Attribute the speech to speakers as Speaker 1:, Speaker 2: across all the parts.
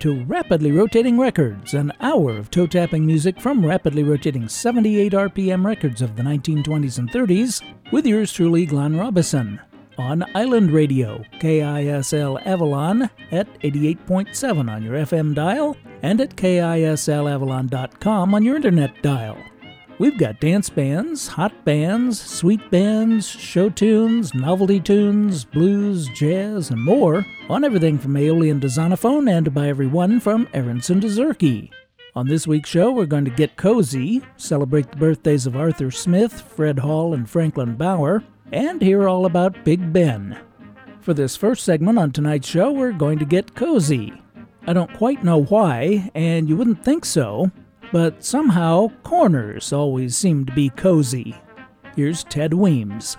Speaker 1: To Rapidly Rotating Records, an hour of toe tapping music from rapidly rotating 78 RPM records of the 1920s and 30s, with yours truly, Glenn Robison, on Island Radio, KISL Avalon at 88.7 on your FM dial, and at KISLAvalon.com on your internet dial. We've got dance bands, hot bands, sweet bands, show tunes, novelty tunes, blues, jazz, and more on everything from Aeolian to Zonophone and by everyone from Aronson to Zurke. On this week's show, we're going to get cozy, celebrate the birthdays of Arthur Smith, Fred Hall, and Franklin Bauer, and hear all about Big Ben. For this first segment on tonight's show, we're going to get cozy. I don't quite know why, and you wouldn't think so, but somehow corners always seem to be cozy. Here's Ted Weems.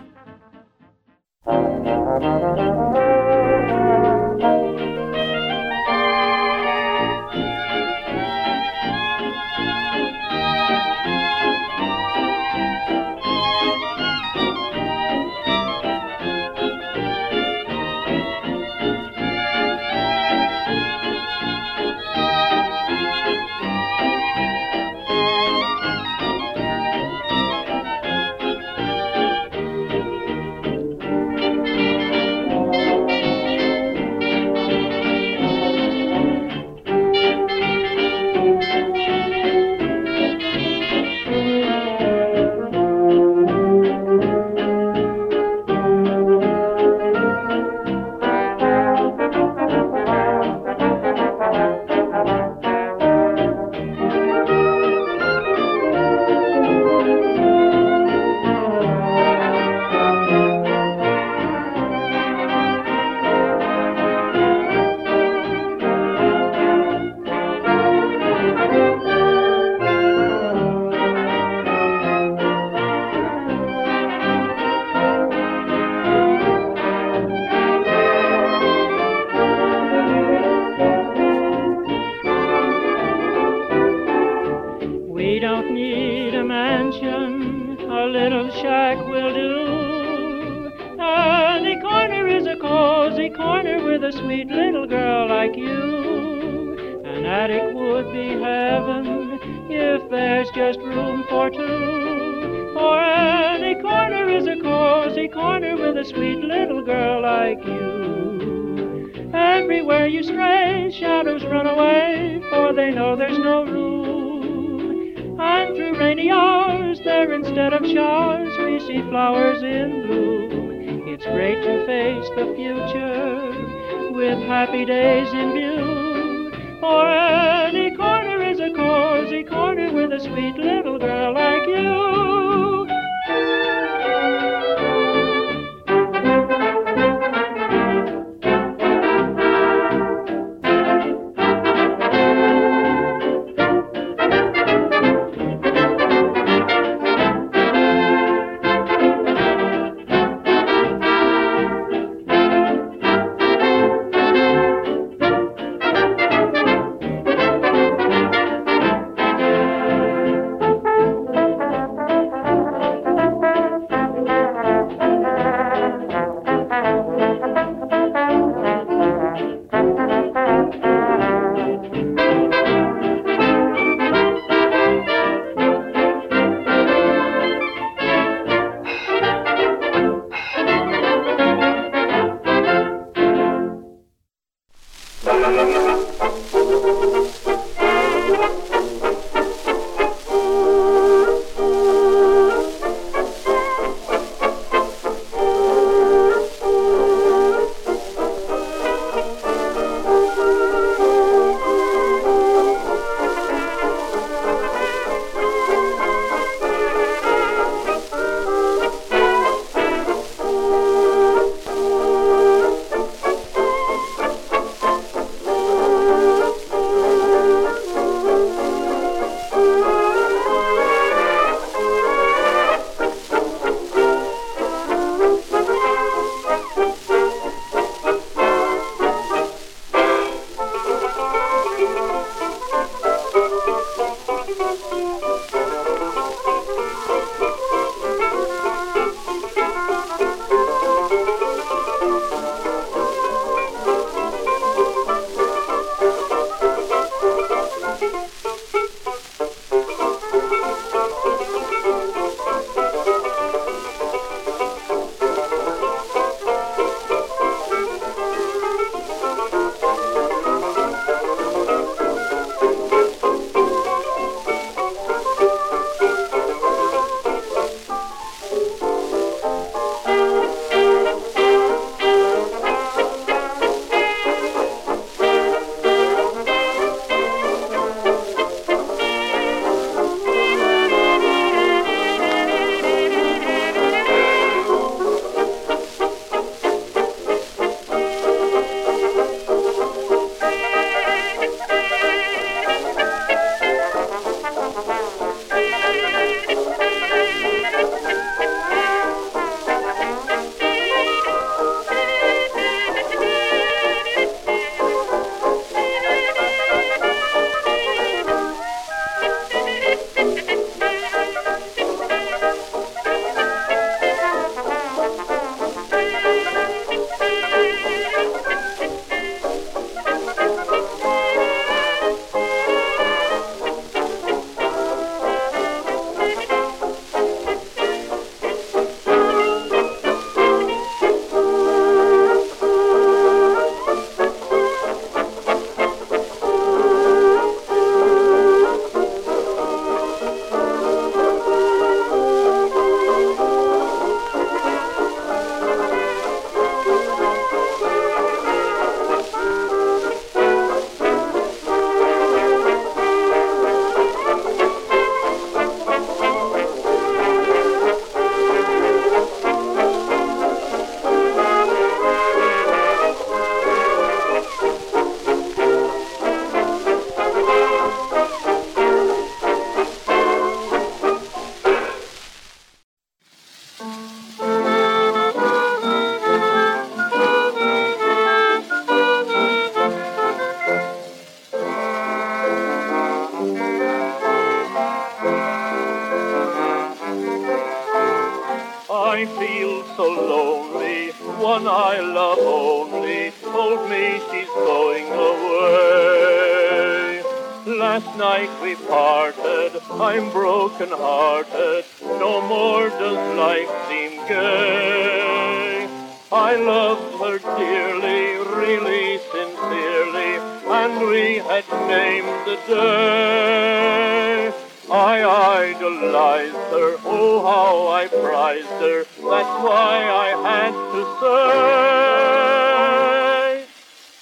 Speaker 2: We had named the day. I idolized her, oh how I prized her, that's why I had to say.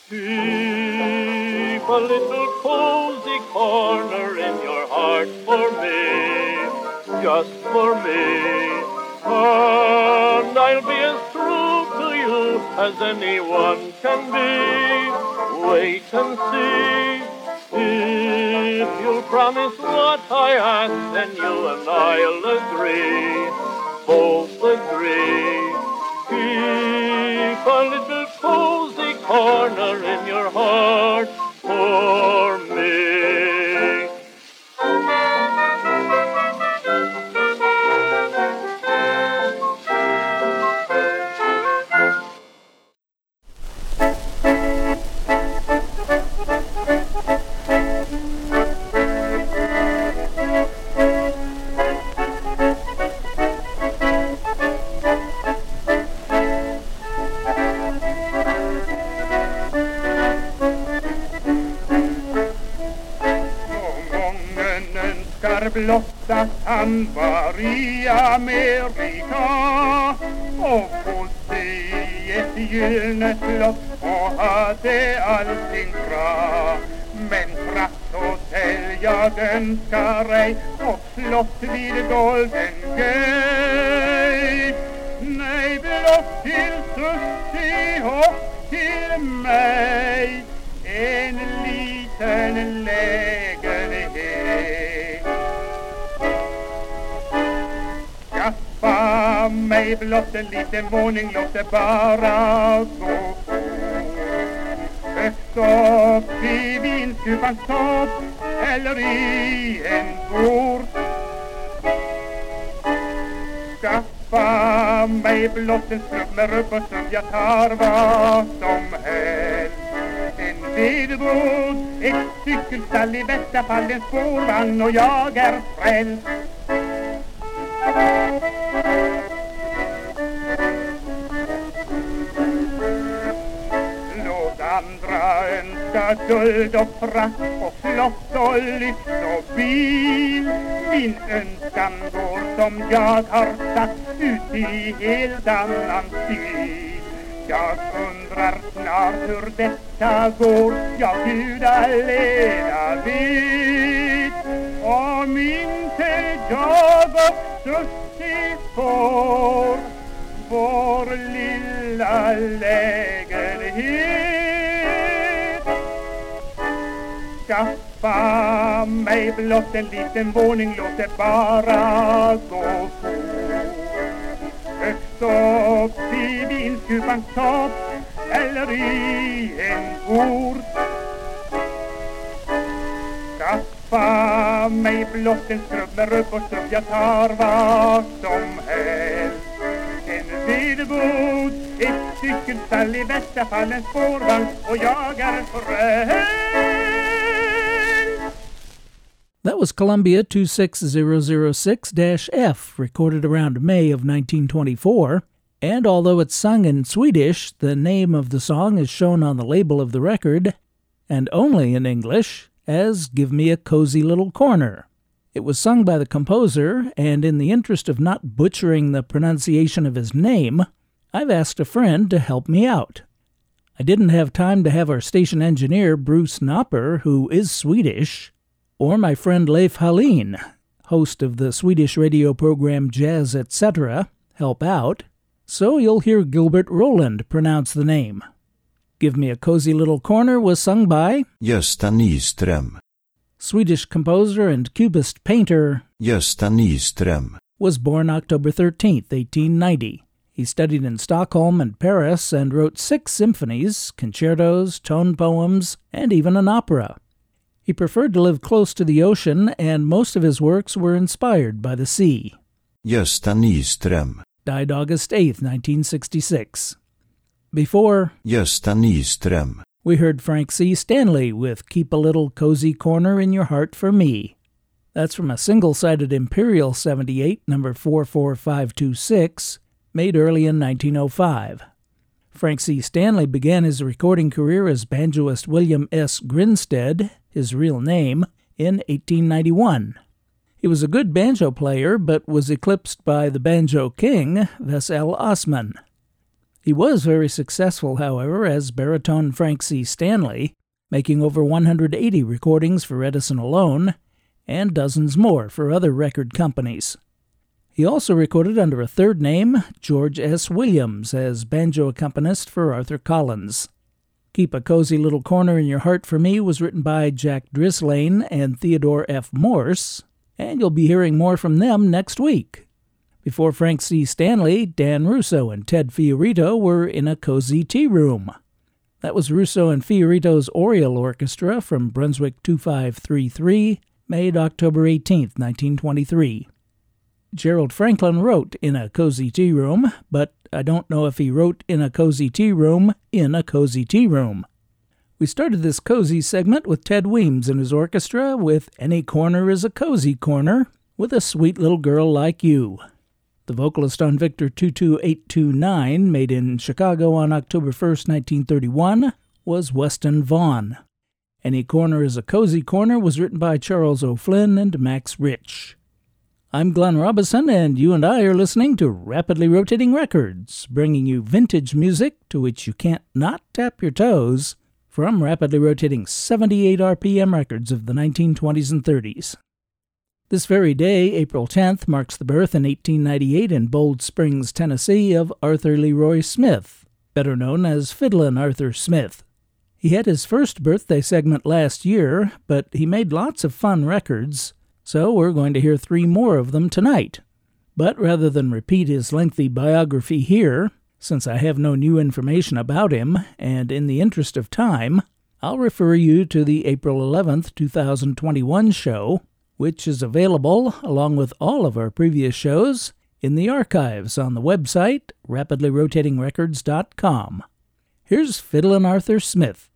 Speaker 2: Keep a little cozy corner in your heart for me, just for me. And I'll be as true to you as anyone can be. Wait and see. If you'll promise what I ask, then you and I'll agree, both agree. Keep a little cozy corner in your heart for me.
Speaker 3: Blott att han var i Amerika och bodde i ett gyllene slott och hade allting bra. Men prachthotell jag önskar ej och slott vid Golden Gate. Nej, blott till Sussie och till mig en liten lägenhet. Skaffa mig blott en liten våning, låt det bara gå fort. Upp i vinstupans topp eller i en port. Skaffa mig blott en skrubb med rubb och stubb, jag tar vad som helst. En vedbåt, ett cykelstall, i bästa fall en spårvagn och jag är frälst. Andra guld och frack och flott och lyft och bil. Min önskan går som jag har satt ut i helt annan stil. Jag undrar snart hur detta går, ja Gud allena vet. Om inte jag och Susie får vår lilla lägenhet. Skaffa mig blott en liten våning, låt det bara gå fort. Högst upp i vinskupans topp eller i en port. Skaffa mig blott en skrubb med rubb och stubb, jag tar vad som helst. En vedbod, ett cykelstall, i bästa fall en spårvagn och jag är frälst.
Speaker 1: That was Columbia 26006 F, recorded around May of 1924. And although it's sung in Swedish, the name of the song is shown on the label of the record, and only in English, as Give Me a Cozy Little Corner. It was sung by the composer, and in the interest of not butchering the pronunciation of his name, I've asked a friend to help me out. I didn't have time to have our station engineer, Bruce Knopper, who is Swedish, or my friend Leif Hallin, host of the Swedish radio program Jazz Etc., help out, so you'll hear Gilbert Roland pronounce the name. Give Me a Cozy Little Corner was sung by
Speaker 4: Gösta Nyström.
Speaker 1: Swedish composer and cubist painter
Speaker 4: Gösta Nyström.
Speaker 1: was born October 13, 1890. He studied in Stockholm and Paris and wrote six symphonies, concertos, tone poems, and even an opera. He preferred to live close to the ocean, and most of his works were inspired by the sea.
Speaker 4: Gösta Nyström.
Speaker 1: Died August 8, 1966. Before,
Speaker 4: Gösta Nyström.
Speaker 1: we heard Frank C. Stanley with Keep a Little Cozy Corner in Your Heart for Me. That's from a single sided Imperial 78, number 44526, made early in 1905. Frank C. Stanley began his recording career as banjoist William S. Grinstead, his real name, in 1891. He was a good banjo player, but was eclipsed by the banjo king, Vess L. Ossman. He was very successful, however, as baritone Frank C. Stanley, making over 180 recordings for Edison alone, and dozens more for other record companies. He also recorded under a third name, George S. Williams, as banjo accompanist for Arthur Collins. Keep a Cozy Little Corner in Your Heart for Me was written by Jack Drislane and Theodore F. Morse, and you'll be hearing more from them next week. Before Frank C. Stanley, Dan Russo and Ted Fiorito were in a cozy tea room. That was Russo and Fiorito's Oriole Orchestra from Brunswick 2533, made October 18, 1923. Gerald Franklin wrote in a cozy tea room, but I don't know if he wrote in a cozy tea room in a cozy tea room. We started this cozy segment with Ted Weems and his orchestra with Any Corner is a Cozy Corner with a Sweet Little Girl Like You. The vocalist on Victor 22829, made in Chicago on October 1, 1931, was Weston Vaughn. Any Corner is a Cozy Corner was written by Charles O'Flynn and Max Rich. I'm Glenn Robison, and you and I are listening to Rapidly Rotating Records, bringing you vintage music to which you can't not tap your toes from rapidly rotating 78 RPM records of the 1920s and 30s. This very day, April 10th, marks the birth in 1898 in Bold Springs, Tennessee, of Arthur Leroy Smith, better known as Fiddlin' Arthur Smith. He had his first birthday segment last year, but he made lots of fun records, so we're going to hear three more of them tonight. But rather than repeat his lengthy biography here, since I have no new information about him, and in the interest of time, I'll refer you to the April 11th, 2021 show, which is available, along with all of our previous shows, in the archives on the website rapidlyrotatingrecords.com. Here's Fiddlin' Arthur Smith.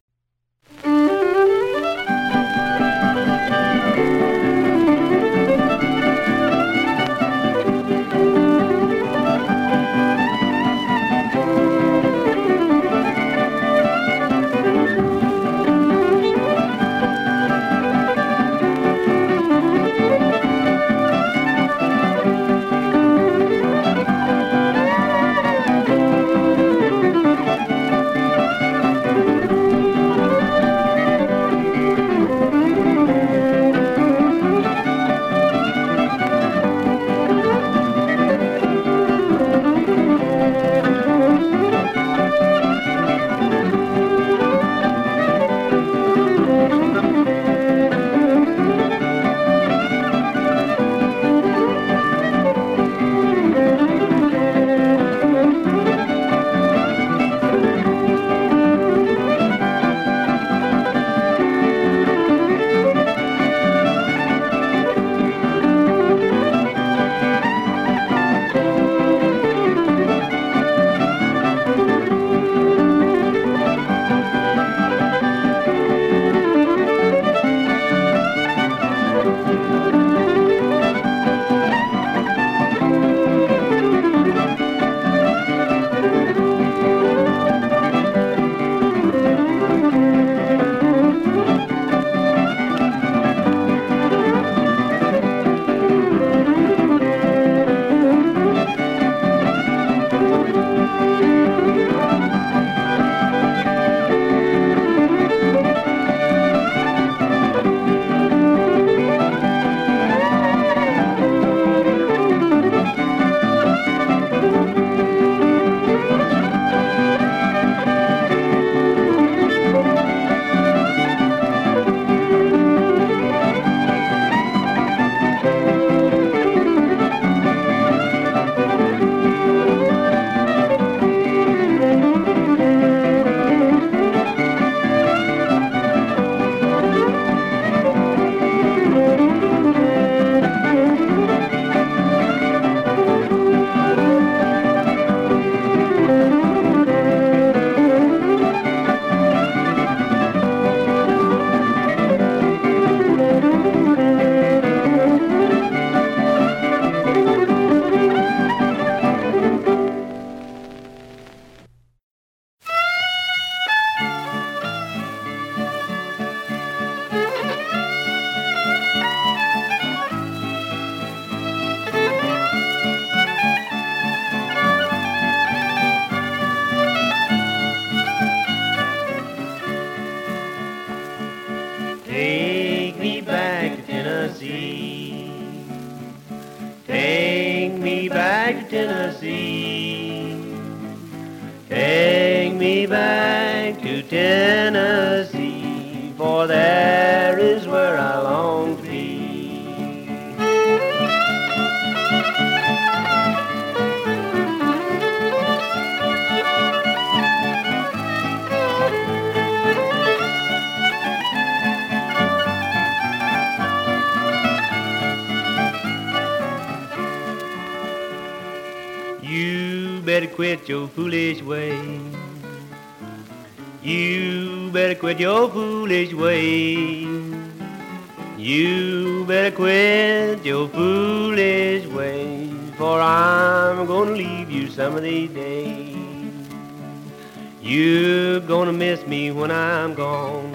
Speaker 5: When I'm gone.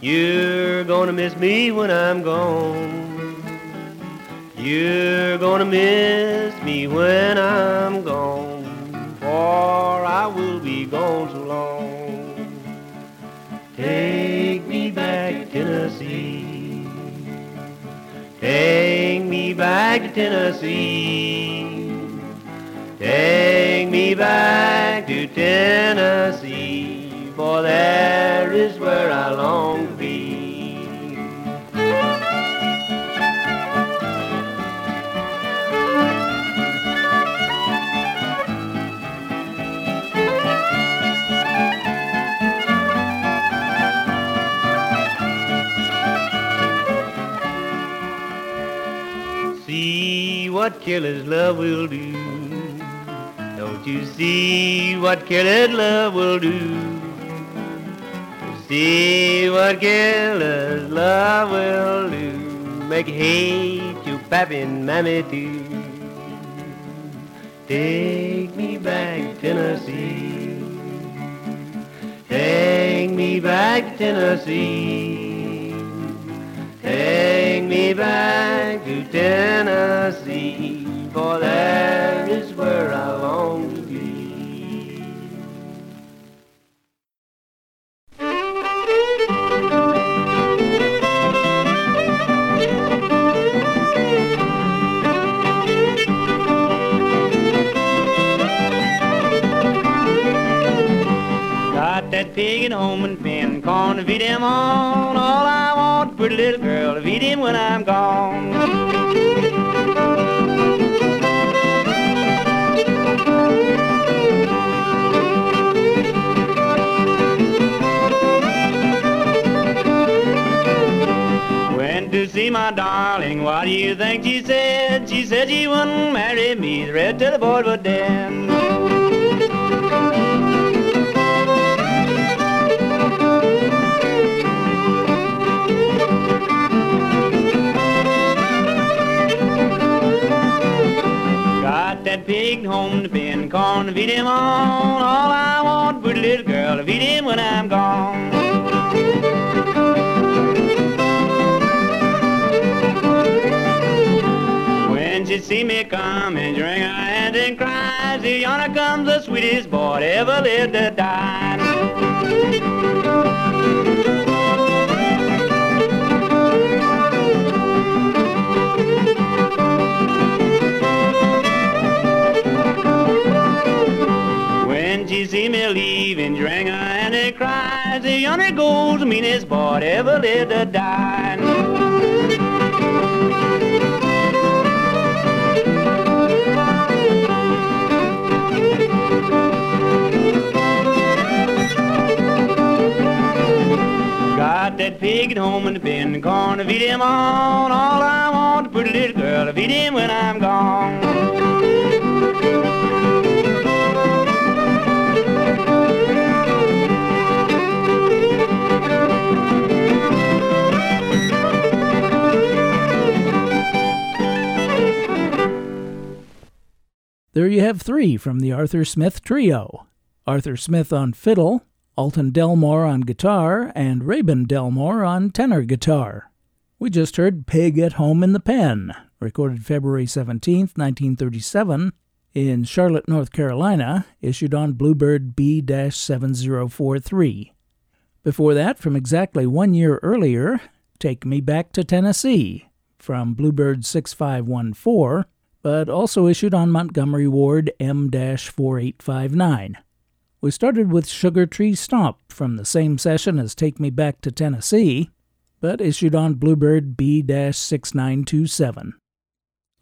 Speaker 5: You're gonna miss me when I'm gone. You're gonna miss me when I'm gone, for I will be gone so long. Take me back to Tennessee. Take me back to Tennessee. Take me back to Tennessee, for there is where I long to be. See what killer's love will do. Don't you see what killer's love will do? See what killer's love will do. Make you hate your pappy and mammy too. Take me back Tennessee. Take me back Tennessee. Take me back to Tennessee, for there is where I long to pig at home and pen, corn to feed him on. All I want, pretty little girl, to feed him when I'm gone. To see my darling, what do you think she said? She said she wouldn't marry me, the rest of the boys were dead. Pig home to pen, corn to feed him on. All I want, pretty little girl, to feed him when I'm gone. When she see me coming, she wring her hands and cries, Here yonder comes the sweetest boy that ever lived to die. See me leaving, hand and cries, Here yonder goes the meanest boy ever lived to die. Got that pig at home in the bin, to feed him on. All I want, a pretty little girl to feed him when I'm gone.
Speaker 1: There you have three from the Arthur Smith Trio Arthur Smith on fiddle, Alton Delmore on guitar, and Rabon Delmore on tenor guitar. We just heard Pig at Home in the Pen, recorded February 17, 1937, in Charlotte, North Carolina, issued on Bluebird B 7043. Before that, from exactly one year earlier, Take Me Back to Tennessee, from Bluebird 6514,
Speaker 6: but also issued on Montgomery Ward M 4859. We started with Sugar Tree Stomp from the same session as Take Me Back to Tennessee, but issued on Bluebird B 6927.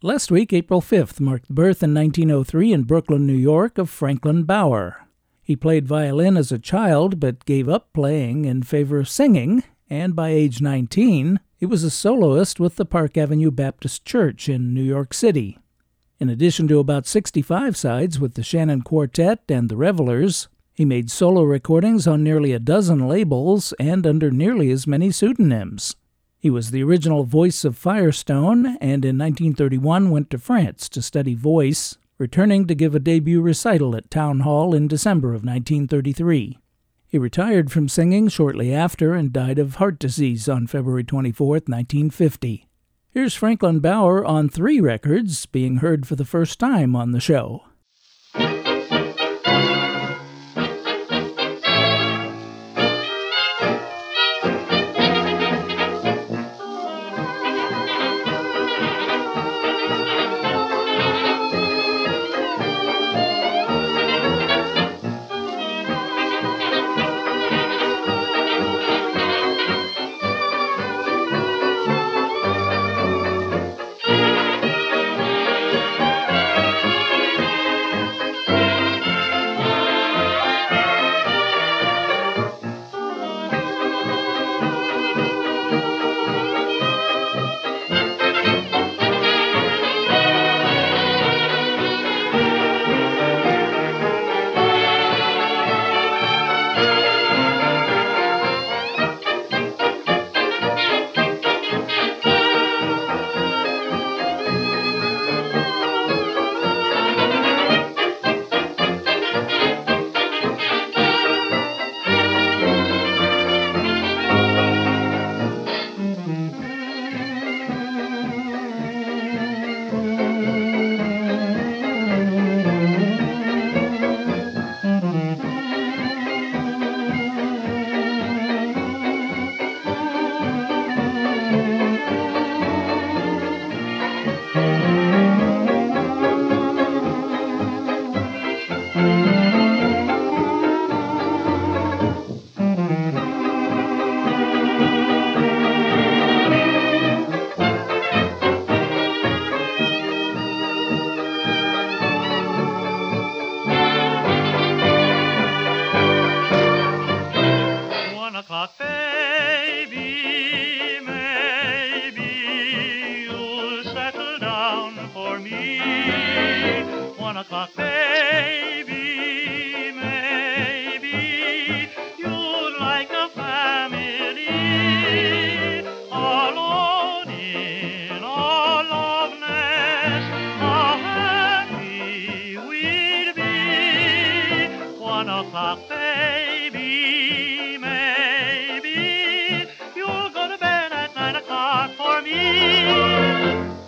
Speaker 6: Last week, April 5th, marked the birth in 1903 in Brooklyn, New York, of Franklin Bauer. He played violin as a child but gave up playing in favor of singing, and by age 19, he was a soloist with the Park Avenue Baptist Church in New York City. In addition to about 65 sides with the Shannon Quartet and the Revelers, he made solo recordings on nearly a dozen labels and under nearly as many pseudonyms. He was the original voice of Firestone and in 1931 went to France to study voice, returning to give a debut recital at Town Hall in December of 1933. He retired from singing shortly after and died of heart disease on February 24, 1950. Here's Franklin Bauer on three records being heard for the first time on the show. Ah, baby, maybe you'll go to bed at nine o'clock for me.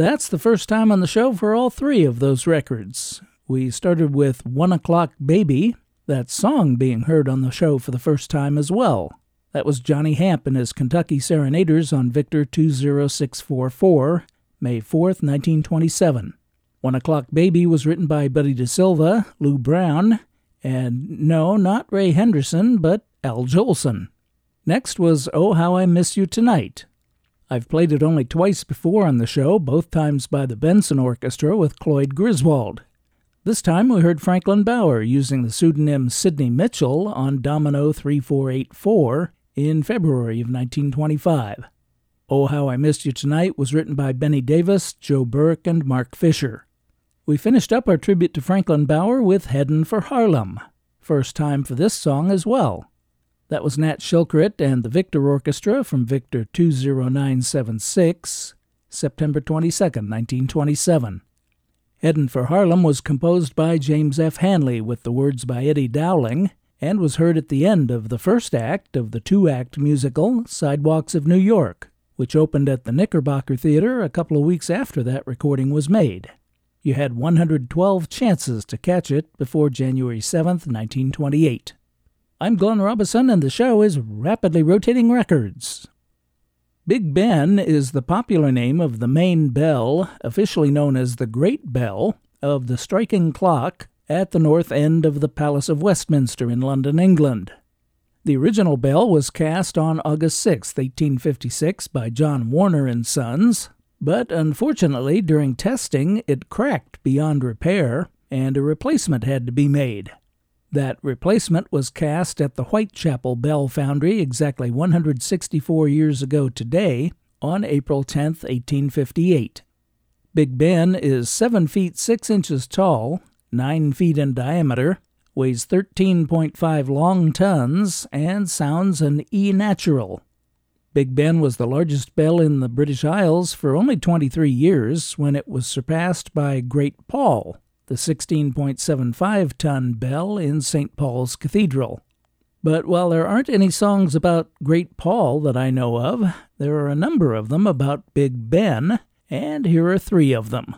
Speaker 1: That's the first time on the show for all three of those records. We started with One O'Clock Baby, that song being heard on the show for the first time as well. That was Johnny Hamp and his Kentucky Serenaders on Victor 20644, May 4th, 1927. One O'Clock Baby was written by Buddy DeSylva, Lou Brown, and no, not Ray Henderson, but Al Jolson. Next was Oh How I Miss You Tonight, I've played it only twice before on the show, both times by the Benson Orchestra with Cloyd Griswold. This time we heard Franklin Bauer using the pseudonym Sidney Mitchell on Domino 3484 in February of 1925. Oh How I Missed You Tonight was written by Benny Davis, Joe Burke, and Mark Fisher. We finished up our tribute to Franklin Bauer with Headin' for Harlem. First time for this song as well. That was Nat Shilkret and the Victor Orchestra from Victor 20976, September 22, 1927. Headin' for Harlem was composed by James F. Hanley with the words by Eddie Dowling and was heard at the end of the first act of the two act musical Sidewalks of New York, which opened at the Knickerbocker Theater a couple of weeks after that recording was made. You had 112 chances to catch it before January 7, 1928. I'm Glenn Robison, and the show is Rapidly Rotating Records. Big Ben is the popular name of the main bell, officially known as the Great Bell, of the striking clock at the north end of the Palace of Westminster in London, England. The original bell was cast on August 6, 1856 by John Warner and Sons, but unfortunately during testing it cracked beyond repair and a replacement had to be made. That replacement was cast at the Whitechapel Bell Foundry exactly 164 years ago today on April 10, 1858. Big Ben is 7 feet 6 inches tall, 9 feet in diameter, weighs 13.5 long tons, and sounds an E natural. Big Ben was the largest bell in the British Isles for only 23 years when it was surpassed by Great Paul, the 16.75 ton bell in St. Paul's Cathedral. But while there aren't any songs about Great Paul that I know of, there are a number of them about Big Ben, and here are three of them.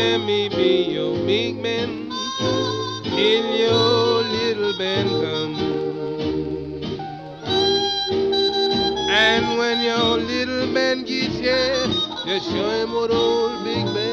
Speaker 7: Let me be your big band till your little band? And when your little band gets here, just show him what old Big Ben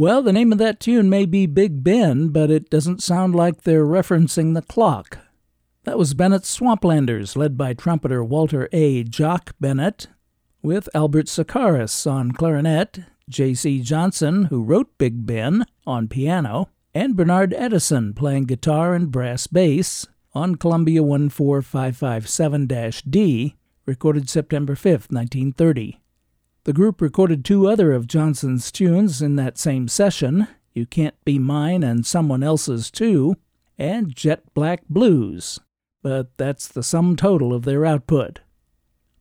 Speaker 1: Well, the name of that tune may be Big Ben, but it doesn't sound like they're referencing the clock. That was Bennett's Swamplanders, led by trumpeter Walter A. Jock Bennett, with Albert Socarras on clarinet, J.C. Johnson, who wrote Big Ben, on piano, and Bernard Addison playing guitar and brass bass on Columbia 14557 D, recorded September 5, 1930. The group recorded two other of Johnson's tunes in that same session You Can't Be Mine and Someone Else's Too, and Jet Black Blues, but that's the sum total of their output.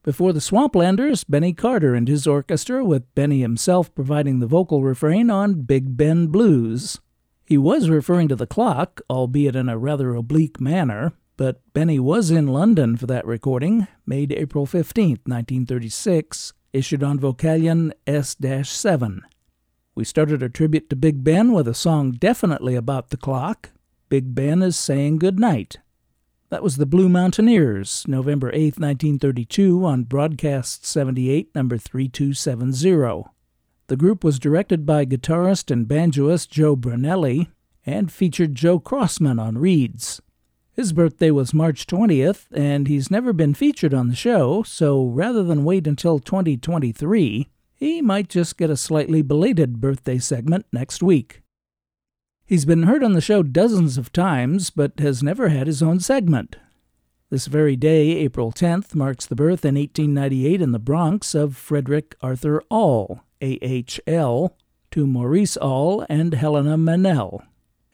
Speaker 1: Before the Swamplanders, Benny Carter and his orchestra, with Benny himself providing the vocal refrain on Big Ben Blues. He was referring to the clock, albeit in a rather oblique manner, but Benny was in London for that recording, made April 15, 1936, issued on Vocalion S 7. We started our tribute to Big Ben with a song definitely about the clock. Big Ben is saying good night. That was the Blue Mountaineers, November 8, 1932, on Broadcast 78, number 3270. The group was directed by guitarist and banjoist Joe Brannelly and featured Joe Crossman on reeds. His birthday was March 20th, and he's never been featured on the show, so rather than wait until 2023, he might just get a slightly belated birthday segment next week. He's been heard on the show dozens of times, but has never had his own segment. This very day, April 10th, marks the birth in 1898 in the Bronx of Frederick Arthur Ahl, AHL, to Maurice Ahl and Helena Meynell.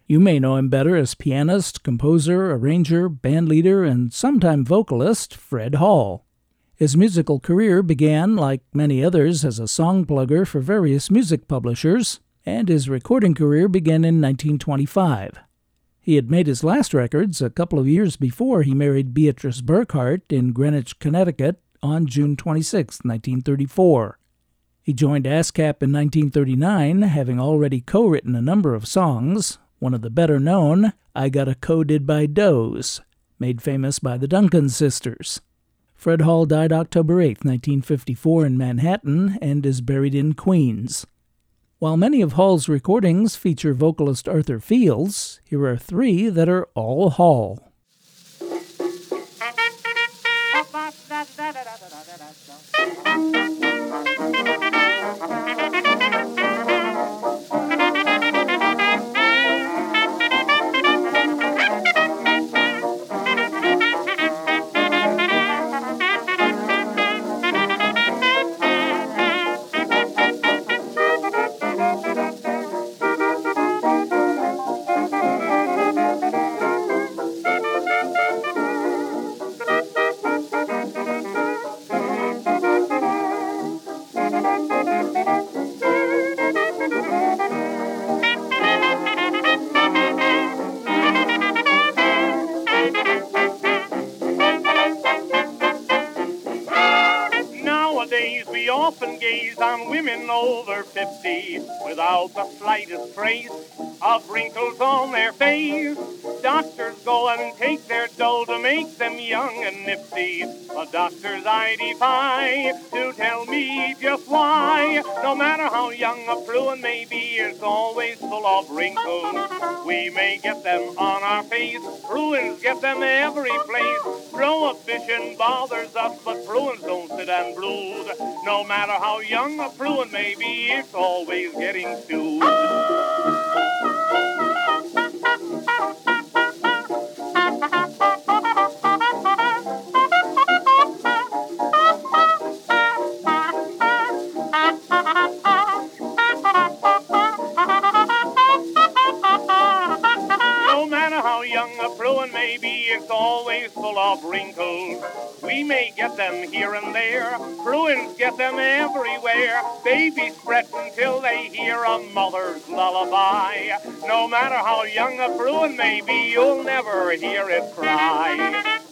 Speaker 1: You may know him better as pianist, composer, arranger, bandleader, and sometime vocalist Fred Hall. His musical career began, like many others, as a song plugger for various music publishers, and his recording career began in 1925. He had made his last records a couple of years before he married Beatrice Burkhart in Greenwich, Connecticut on June 26, 1934. He joined ASCAP in 1939, having already co written a number of songs, one of the better known, I Got a Coded by Doze, made famous by the Duncan sisters. Fred Hall died October 8, 1954, in Manhattan and is buried in Queens. While many of Hall's recordings feature vocalist Arthur Fields, here are three that are all Hall.
Speaker 8: The slightest trace of wrinkles on their face. Doctors go and take their dough to make them young and nifty. A doctor's I defy to tell me just why. No matter how young a Bruin may be, it's always full of wrinkles. We may get them on our face, Bruins get them every place. Prohibition bothers us, but Bruins don't sit and brood. No matter how young a Bruin may be, it's always getting stewed. of wrinkles. We may get them here and there, Bruins get them everywhere. Babies fret until they hear a mother's lullaby. No matter how young a Bruin may be, you'll never hear it cry.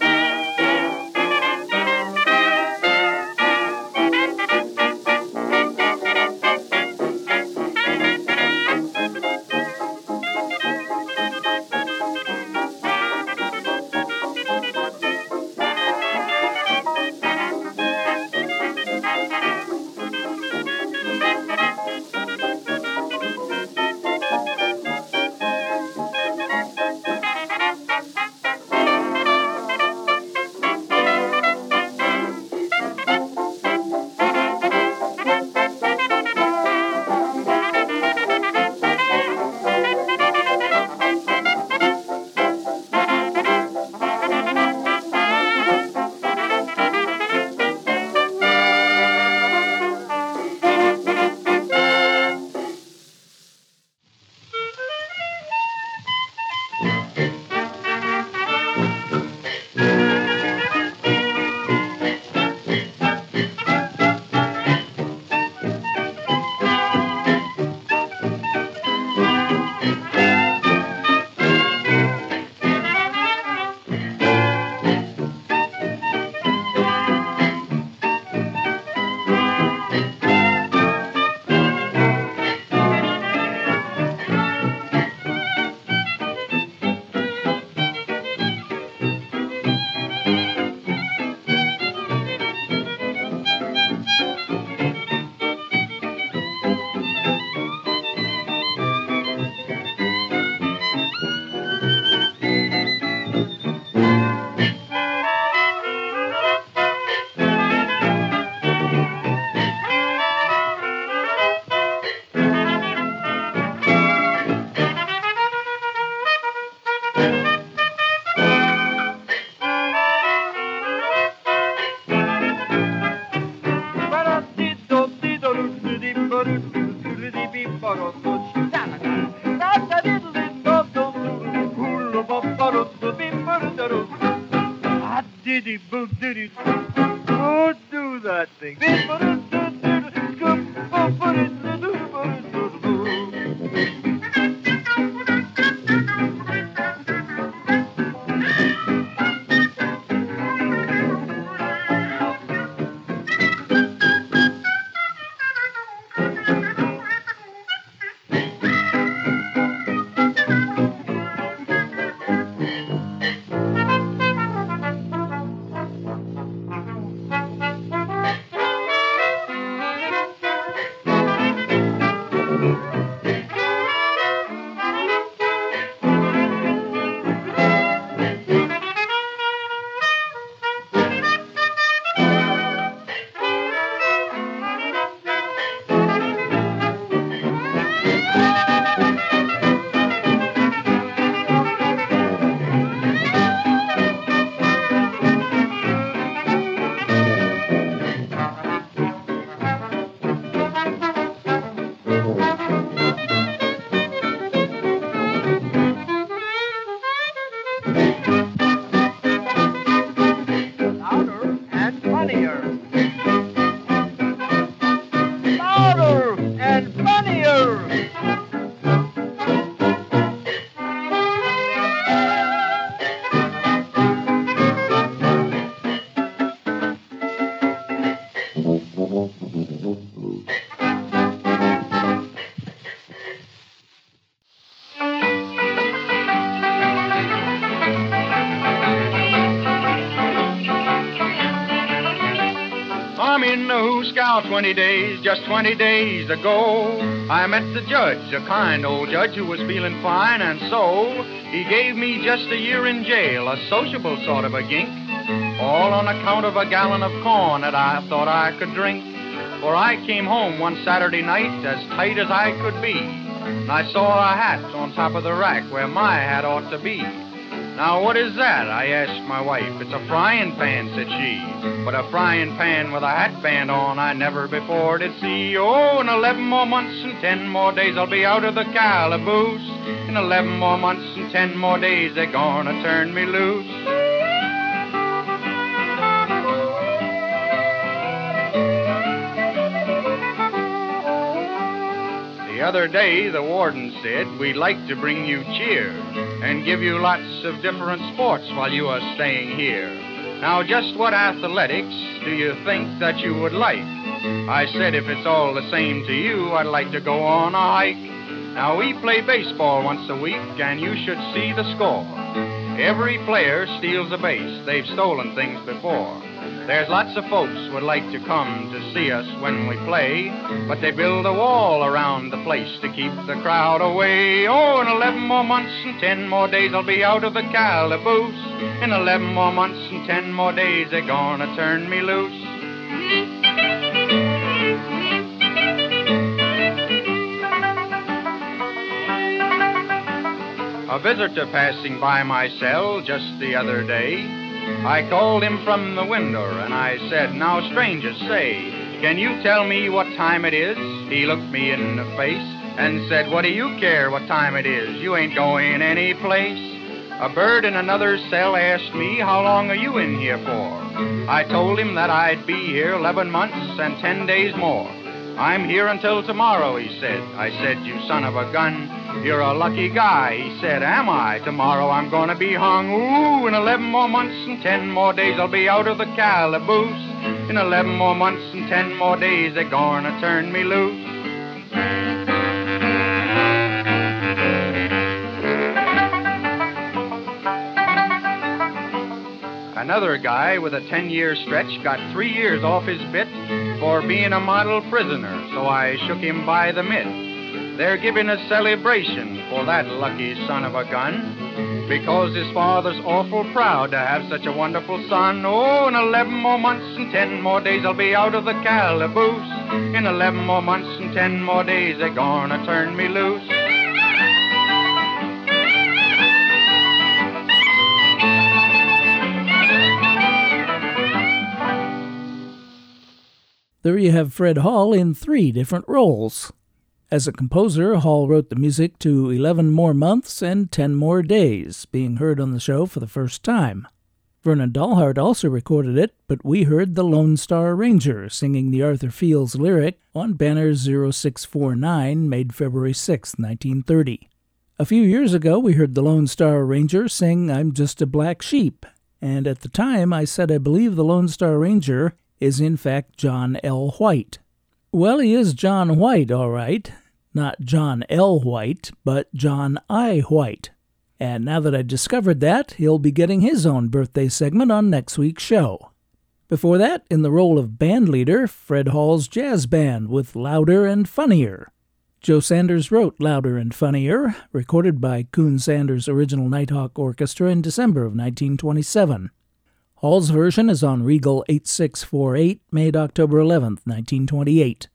Speaker 9: 20 days, just 20 days ago. I met the judge, a kind old judge who was feeling fine, and so he gave me just a year in jail, a sociable sort of a gink. All on account of a gallon of corn that I thought I could drink. For I came home one Saturday night as tight as I could be. And I saw a hat on top of the rack where my hat ought to be. Now, what is that? I asked my wife. It's a frying pan, said she. But a frying pan with a hat band on I never before did see. Oh, in 11 more months and 10 more days I'll be out of the calaboose. In 11 more months and 10 more days they're gonna turn me loose. The other day, the warden said, We'd like to bring you cheer and give you lots of different sports while you are staying here. Now, just what athletics do you think that you would like? I said, if it's all the same to you, I'd like to go on a hike. Now, we play baseball once a week, and you should see the score. Every player steals a base. They've stolen things before. There's lots of folks would like to come to see us when we play, but they build a wall around the place to keep the crowd away. Oh, in 11 more months and 10 more days I'll be out of the calaboose. In 11 more months and 10 more days they're gonna turn me loose. A visitor passing by my cell just the other day, I called him from the window and I said, Now, stranger, say, can you tell me what time it is? He looked me in the face and said, What do you care what time it is? You ain't going any place. A bird in another cell asked me, How long are you in here for? I told him that I'd be here 11 months and 10 days more. I'm here until tomorrow, he said. I said, You son of a gun, you're a lucky guy. He said, Am I? Tomorrow I'm gonna be hung. Ooh, in 11 more months and 10 more days I'll be out of the calaboose. In 11 more months and 10 more days they're gonna turn me loose. Another guy with a 10 year stretch got three years off his bit for being a model prisoner, so I shook him by the mitt. They're giving a celebration for that lucky son of a gun because his father's awful proud to have such a wonderful son. Oh, in 11 more months and 10 more days I'll be out of the calaboose. In 11 more months and 10 more days they're gonna turn me loose.
Speaker 1: There you have Fred Hall in three different roles. As a composer, Hall wrote the music to 11 More Months and 10 More Days, being heard on the show for the first time. Vernon Dalhart also recorded it, but we heard the Lone Star Ranger singing the Arthur Fields lyric on Banner 0649, made February 6, 1930. A few years ago, we heard the Lone Star Ranger sing I'm Just a Black Sheep, and at the time I said I believe the Lone Star Ranger is in fact John L. White. Well, he is John White, all right. Not John L. White, but John I. White. And now that I discovered that, he'll be getting his own birthday segment on next week's show. Before that, in the role of band leader, Fred Hall's jazz band with Louder and Funnier. Joe Sanders wrote Louder and Funnier, recorded by Coon Sanders' original Nighthawk Orchestra in December of 1927. Hall's version is on Regal 8648, made October 11, 1928.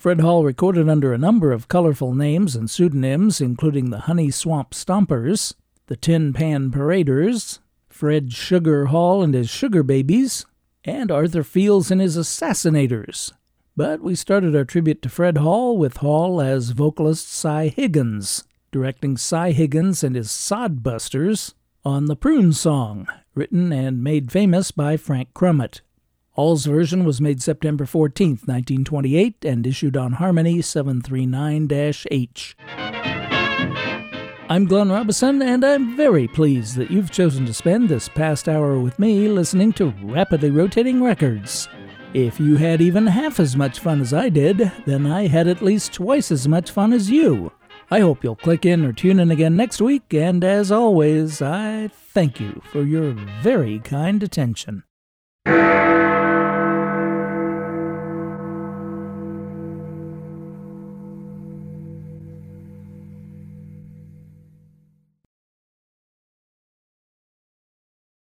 Speaker 1: Fred Hall recorded under a number of colorful names and pseudonyms, including the Honey Swamp Stompers, the Tin Pan Paraders, Fred Sugar Hall and his Sugar Babies, and Arthur Fields and his Assassinators. But we started our tribute to Fred Hall with Hall as vocalist Cy Higgins, directing Cy Higgins and his Sodbusters on the Prune Song, written and made famous by Frank Crumit. Hall's version was made September 14, 1928, and issued on Harmony 739 H. I'm Glenn Robison, and I'm very pleased that you've chosen to spend this past hour with me listening to Rapidly Rotating Records. If you had even half as much fun as I did, then I had at least twice as much fun as you. I hope you'll click in or tune in again next week, and as always, I thank you for your very kind attention.